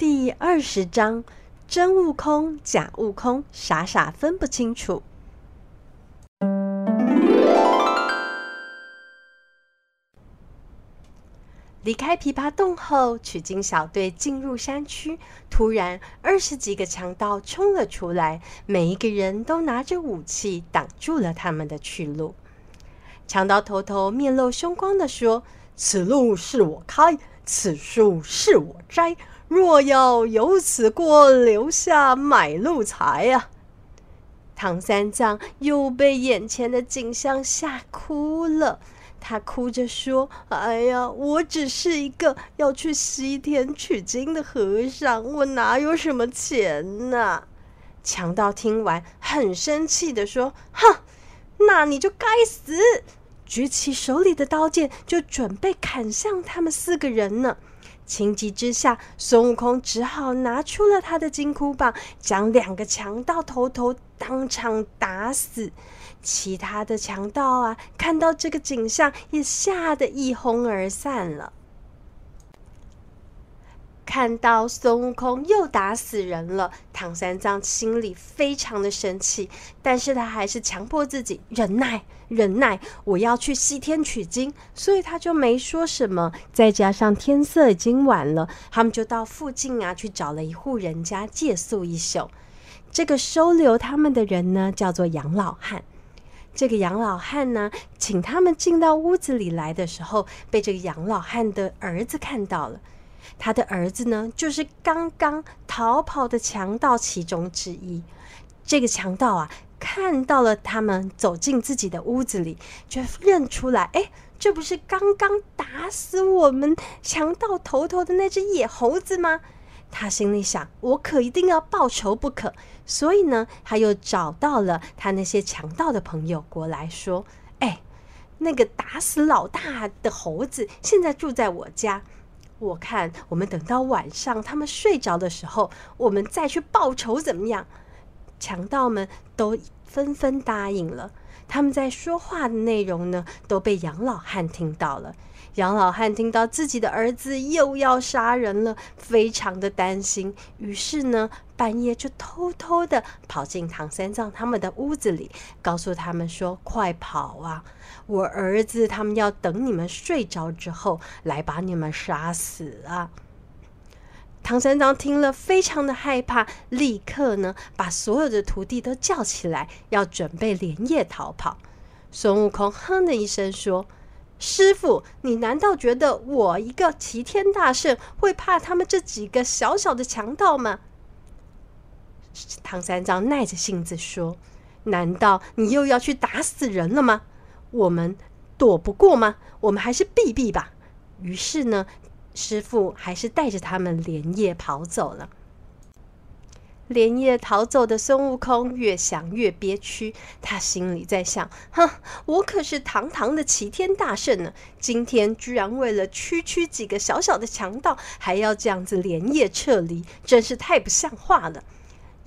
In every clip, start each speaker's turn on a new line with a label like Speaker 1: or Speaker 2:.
Speaker 1: 第二十章：真悟空，假悟空，傻傻分不清楚。离开琵琶洞后，取经小队进入山区。突然，二十几个强盗冲了出来，每一个人都拿着武器挡住了他们的去路。强盗头头面露凶光地说：“此路是我开，此树是我栽。”若要由此过，留下买路财啊！唐三藏又被眼前的景象吓哭了，他哭着说：“哎呀，我只是一个要去西天取经的和尚，我哪有什么钱呢？”强盗听完，很生气地说：“哼，那你就该死！”举起手里的刀剑，就准备砍向他们四个人呢。情急之下，孙悟空只好拿出了他的金箍棒，将两个强盗头头当场打死。其他的强盗啊，看到这个景象，也吓得一哄而散了。看到孙悟空又打死人了，唐三藏心里非常的生气，但是他还是强迫自己忍耐，忍耐。我要去西天取经，所以他就没说什么。再加上天色已经晚了，他们就到附近啊去找了一户人家借宿一宿。这个收留他们的人呢，叫做杨老汉。这个杨老汉呢，请他们进到屋子里来的时候，被这个杨老汉的儿子看到了。他的儿子呢，就是刚刚逃跑的强盗其中之一。这个强盗啊，看到了他们走进自己的屋子里，就认出来，哎，这不是刚刚打死我们强盗头头的那只野猴子吗？他心里想，我可一定要报仇不可。所以呢，他又找到了他那些强盗的朋友过来说，哎，那个打死老大的猴子现在住在我家。我看，我们等到晚上他们睡着的时候，我们再去报仇，怎么样？强盗们都纷纷答应了。他们在说话的内容呢，都被杨老汉听到了。杨老汉听到自己的儿子又要杀人了，非常的担心，于是呢，半夜就偷偷的跑进唐三藏他们的屋子里，告诉他们说：“快跑啊！我儿子他们要等你们睡着之后来把你们杀死啊！”唐三藏听了非常的害怕，立刻呢把所有的徒弟都叫起来，要准备连夜逃跑。孙悟空哼的一声说。师傅，你难道觉得我一个齐天大圣会怕他们这几个小小的强盗吗？唐三藏耐着性子说：“难道你又要去打死人了吗？我们躲不过吗？我们还是避避吧。”于是呢，师傅还是带着他们连夜跑走了。连夜逃走的孙悟空越想越憋屈，他心里在想：哼，我可是堂堂的齐天大圣呢，今天居然为了区区几个小小的强盗，还要这样子连夜撤离，真是太不像话了。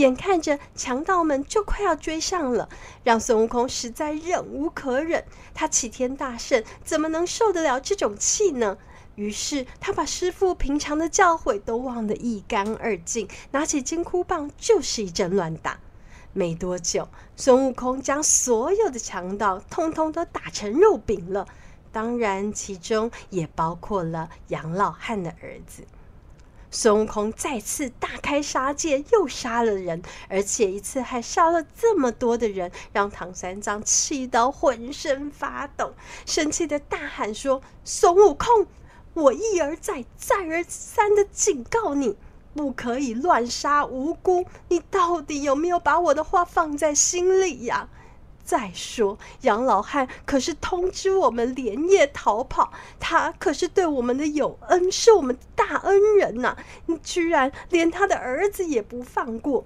Speaker 1: 眼看着强盗们就快要追上了，让孙悟空实在忍无可忍。他齐天大圣怎么能受得了这种气呢？于是他把师傅平常的教诲都忘得一干二净，拿起金箍棒就是一阵乱打。没多久，孙悟空将所有的强盗通通都打成肉饼了，当然其中也包括了杨老汉的儿子。孙悟空再次大开杀戒，又杀了人，而且一次还杀了这么多的人，让唐三藏气到浑身发抖，生气的大喊说：“孙悟空！”我一而再、再而三的警告你，不可以乱杀无辜。你到底有没有把我的话放在心里呀？再说，杨老汉可是通知我们连夜逃跑，他可是对我们的有恩，是我们大恩人呐。你居然连他的儿子也不放过，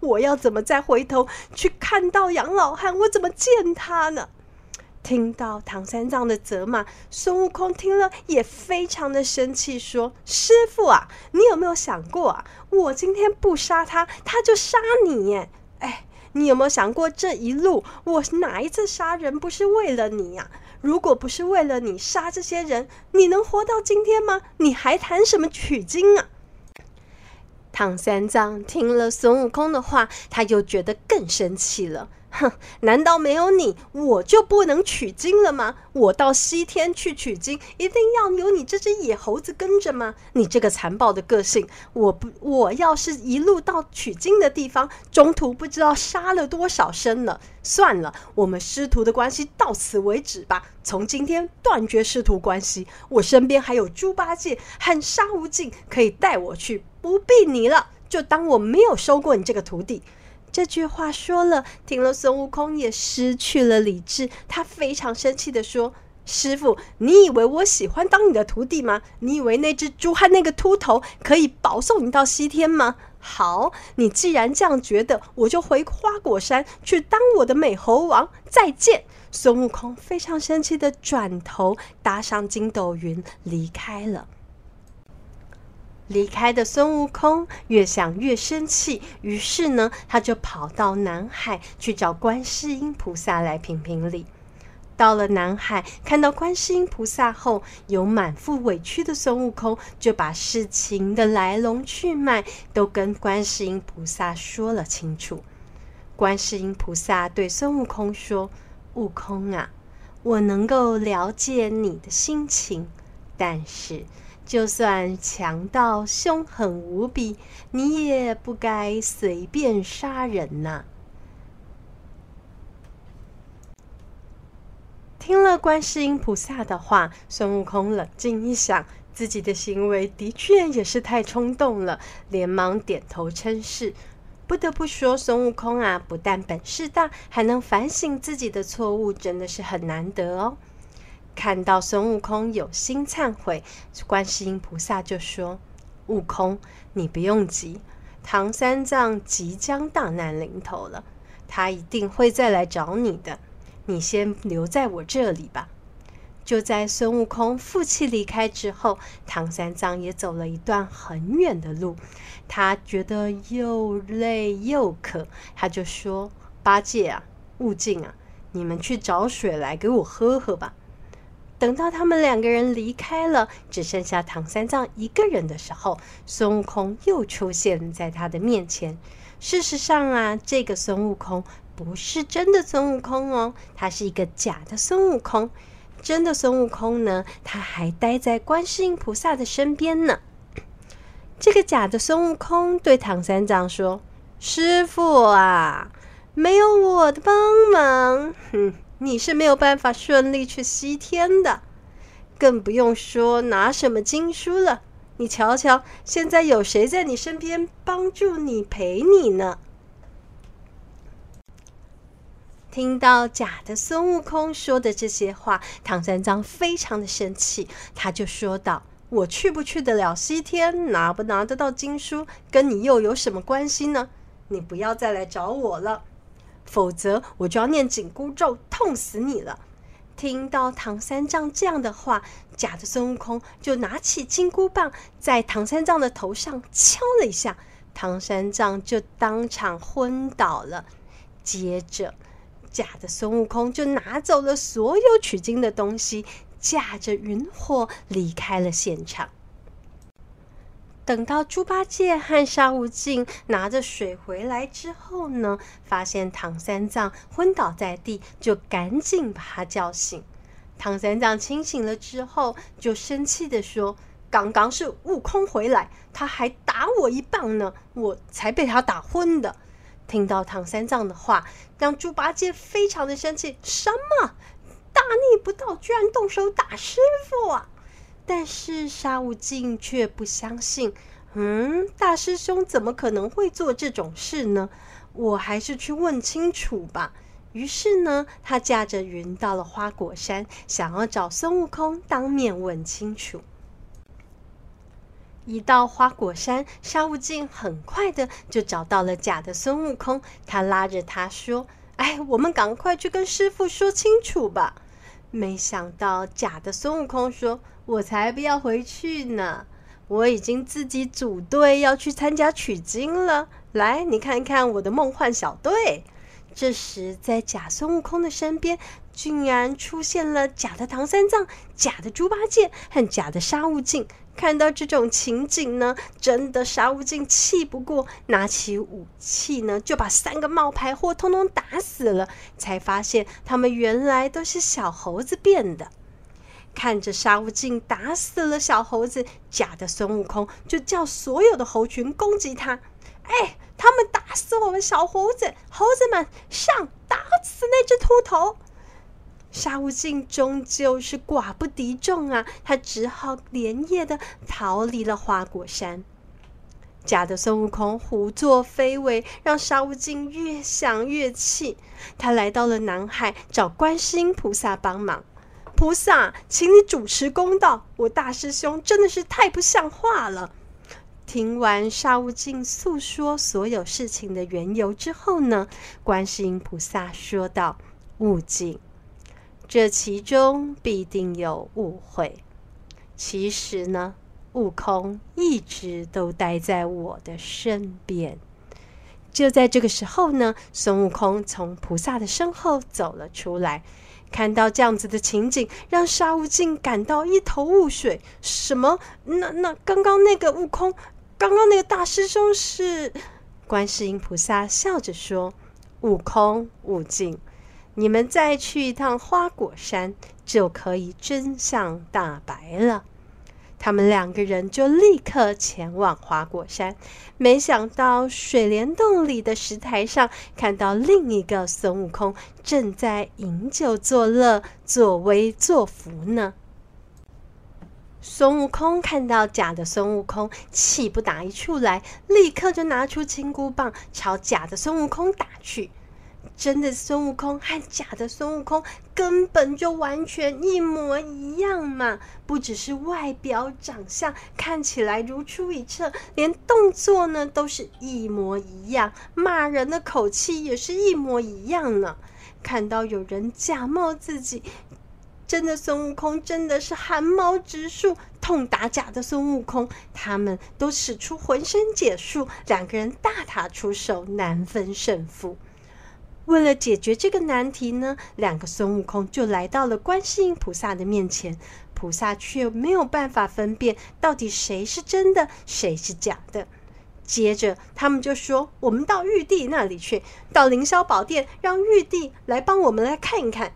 Speaker 1: 我要怎么再回头去看到杨老汉？我怎么见他呢？听到唐三藏的责骂，孙悟空听了也非常的生气，说：“师傅啊，你有没有想过啊？我今天不杀他，他就杀你耶！哎，你有没有想过这一路我哪一次杀人不是为了你呀？如果不是为了你杀这些人，你能活到今天吗？你还谈什么取经啊？”唐三藏听了孙悟空的话，他又觉得更生气了。哼，难道没有你，我就不能取经了吗？我到西天去取经，一定要有你这只野猴子跟着吗？你这个残暴的个性，我不，我要是一路到取经的地方，中途不知道杀了多少生了。算了，我们师徒的关系到此为止吧。从今天断绝师徒关系。我身边还有猪八戒和沙悟净可以带我去，不必你了，就当我没有收过你这个徒弟。这句话说了，听了孙悟空也失去了理智。他非常生气地说：“师傅，你以为我喜欢当你的徒弟吗？你以为那只猪和那个秃头可以保送你到西天吗？好，你既然这样觉得，我就回花果山去当我的美猴王。再见！”孙悟空非常生气地转头搭上筋斗云离开了。离开的孙悟空越想越生气，于是呢，他就跑到南海去找观世音菩萨来评评理。到了南海，看到观世音菩萨后，有满腹委屈的孙悟空就把事情的来龙去脉都跟观世音菩萨说了清楚。观世音菩萨对孙悟空说：“悟空啊，我能够了解你的心情，但是……”就算强盗凶狠无比，你也不该随便杀人呐、啊。听了观世音菩萨的话，孙悟空冷静一想，自己的行为的确也是太冲动了，连忙点头称是。不得不说，孙悟空啊，不但本事大，还能反省自己的错误，真的是很难得哦。看到孙悟空有心忏悔，观世音菩萨就说：“悟空，你不用急，唐三藏即将大难临头了，他一定会再来找你的。你先留在我这里吧。”就在孙悟空负气离开之后，唐三藏也走了一段很远的路，他觉得又累又渴，他就说：“八戒啊，悟净啊，你们去找水来给我喝喝吧。”等到他们两个人离开了，只剩下唐三藏一个人的时候，孙悟空又出现在他的面前。事实上啊，这个孙悟空不是真的孙悟空哦，他是一个假的孙悟空。真的孙悟空呢，他还待在观世音菩萨的身边呢。这个假的孙悟空对唐三藏说：“师傅啊，没有我的帮忙，哼。”你是没有办法顺利去西天的，更不用说拿什么经书了。你瞧瞧，现在有谁在你身边帮助你、陪你呢？听到假的孙悟空说的这些话，唐三藏非常的生气，他就说道：“我去不去得了西天，拿不拿得到经书，跟你又有什么关系呢？你不要再来找我了。”否则我就要念紧箍咒，痛死你了！听到唐三藏这样的话，假的孙悟空就拿起金箍棒，在唐三藏的头上敲了一下，唐三藏就当场昏倒了。接着，假的孙悟空就拿走了所有取经的东西，驾着云火离开了现场。等到猪八戒和沙悟净拿着水回来之后呢，发现唐三藏昏倒在地，就赶紧把他叫醒。唐三藏清醒了之后，就生气地说：“刚刚是悟空回来，他还打我一棒呢，我才被他打昏的。”听到唐三藏的话，让猪八戒非常的生气：“什么大逆不道，居然动手打师傅啊！”但是沙悟净却不相信，嗯，大师兄怎么可能会做这种事呢？我还是去问清楚吧。于是呢，他驾着云到了花果山，想要找孙悟空当面问清楚。一到花果山，沙悟净很快的就找到了假的孙悟空，他拉着他说：“哎，我们赶快去跟师傅说清楚吧。”没想到假的孙悟空说：“我才不要回去呢！我已经自己组队要去参加取经了。来，你看看我的梦幻小队。”这时，在假孙悟空的身边竟然出现了假的唐三藏、假的猪八戒和假的沙悟净。看到这种情景呢，真的沙悟净气不过，拿起武器呢，就把三个冒牌货通通打死了。才发现他们原来都是小猴子变的。看着沙悟净打死了小猴子，假的孙悟空就叫所有的猴群攻击他。哎，他们打死我们小猴子，猴子们上，打死那只秃头！沙悟净终究是寡不敌众啊，他只好连夜的逃离了花果山。假的孙悟空胡作非为，让沙悟净越想越气。他来到了南海，找观世音菩萨帮忙。菩萨，请你主持公道，我大师兄真的是太不像话了。听完沙悟净诉说所有事情的缘由之后呢，观世音菩萨说道：“悟净。”这其中必定有误会。其实呢，悟空一直都待在我的身边。就在这个时候呢，孙悟空从菩萨的身后走了出来，看到这样子的情景，让沙悟净感到一头雾水。什么？那那刚刚那个悟空，刚刚那个大师兄是？观世音菩萨笑着说：“悟空，悟净。”你们再去一趟花果山，就可以真相大白了。他们两个人就立刻前往花果山，没想到水帘洞里的石台上，看到另一个孙悟空正在饮酒作乐、作威作福呢。孙悟空看到假的孙悟空，气不打一处来，立刻就拿出金箍棒朝假的孙悟空打去。真的孙悟空和假的孙悟空根本就完全一模一样嘛！不只是外表长相看起来如出一辙，连动作呢都是一模一样，骂人的口气也是一模一样呢。看到有人假冒自己，真的孙悟空真的是寒毛直竖，痛打假的孙悟空。他们都使出浑身解数，两个人大打出手，难分胜负。为了解决这个难题呢，两个孙悟空就来到了观世音菩萨的面前，菩萨却没有办法分辨到底谁是真的，谁是假的。接着，他们就说：“我们到玉帝那里去，到凌霄宝殿，让玉帝来帮我们来看一看。”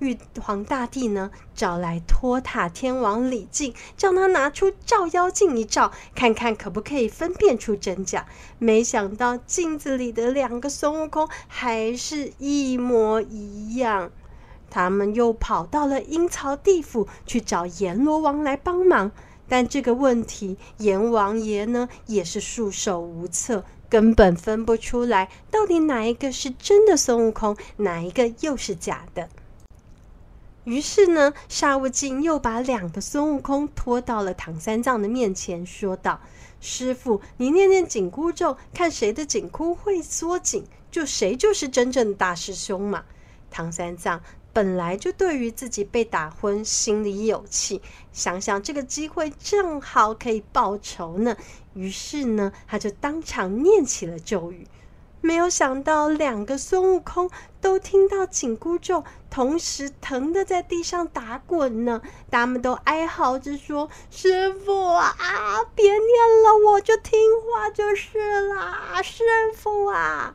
Speaker 1: 玉皇大帝呢，找来托塔天王李靖，叫他拿出照妖镜一照，看看可不可以分辨出真假。没想到镜子里的两个孙悟空还是一模一样。他们又跑到了阴曹地府去找阎罗王来帮忙，但这个问题，阎王爷呢也是束手无策，根本分不出来到底哪一个是真的孙悟空，哪一个又是假的。于是呢，沙悟净又把两个孙悟空拖到了唐三藏的面前，说道：“师傅，你念念紧箍咒，看谁的紧箍会缩紧，就谁就是真正的大师兄嘛。”唐三藏本来就对于自己被打昏心里有气，想想这个机会正好可以报仇呢，于是呢，他就当场念起了咒语。没有想到，两个孙悟空都听到紧箍咒，同时疼得在地上打滚呢。他们都哀嚎着说：“师傅啊，别念了，我就听话就是啦。师傅啊，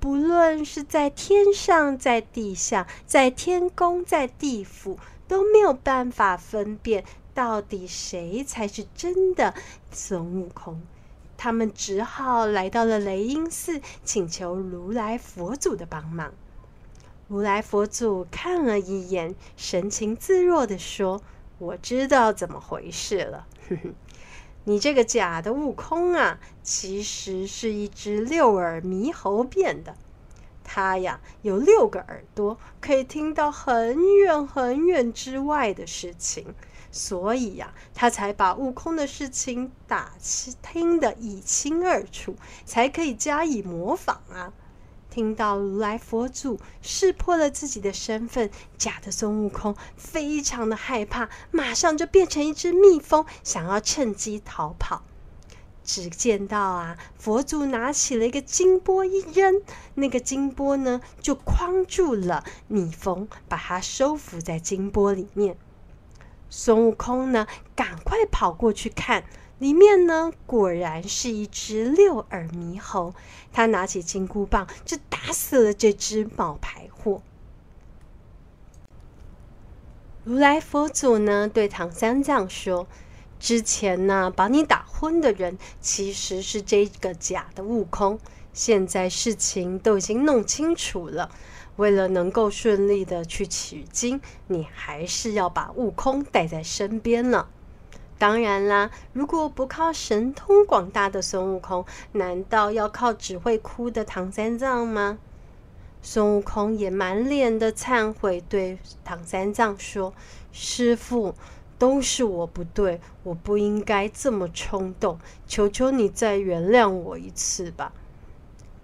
Speaker 1: 不论是在天上，在地下，在天宫，在地府，都没有办法分辨到底谁才是真的孙悟空。”他们只好来到了雷音寺，请求如来佛祖的帮忙。如来佛祖看了一眼，神情自若地说：“我知道怎么回事了。你这个假的悟空啊，其实是一只六耳猕猴变的。它呀，有六个耳朵，可以听到很远很远之外的事情。”所以呀、他才把悟空的事情打听听得一清二楚，才可以加以模仿啊。听到如来佛祖识破了自己的身份，假的孙悟空非常的害怕，马上就变成一只蜜蜂，想要趁机逃跑。只见到啊，佛祖拿起了一个金钵一扔，那个金钵呢就框住了蜜蜂，把它收服在金钵里面。孙悟空呢，赶快跑过去看，里面呢果然是一只六耳猕猴。他拿起金箍棒，就打死了这只冒牌货。如来佛祖呢，对唐三藏说：“之前呢，把你打昏的人，其实是这个假的悟空。现在事情都已经弄清楚了。”为了能够顺利的去取经，你还是要把悟空带在身边呢。当然啦，如果不靠神通广大的孙悟空，难道要靠只会哭的唐三藏吗？孙悟空也满脸的忏悔，对唐三藏说：“师傅，都是我不对，我不应该这么冲动，求求你再原谅我一次吧。”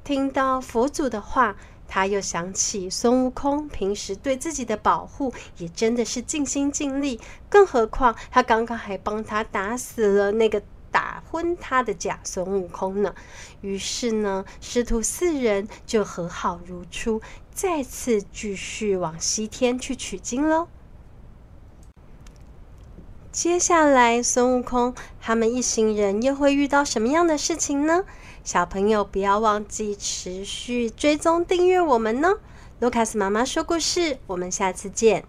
Speaker 1: 听到佛祖的话。他又想起孙悟空平时对自己的保护，也真的是尽心尽力。更何况他刚刚还帮他打死了那个打昏他的假孙悟空呢。于是呢，师徒四人就和好如初，再次继续往西天去取经喽。接下来，孙悟空他们一行人又会遇到什么样的事情呢？小朋友不要忘记持续追踪订阅我们呢。卢卡斯妈妈说故事，我们下次见。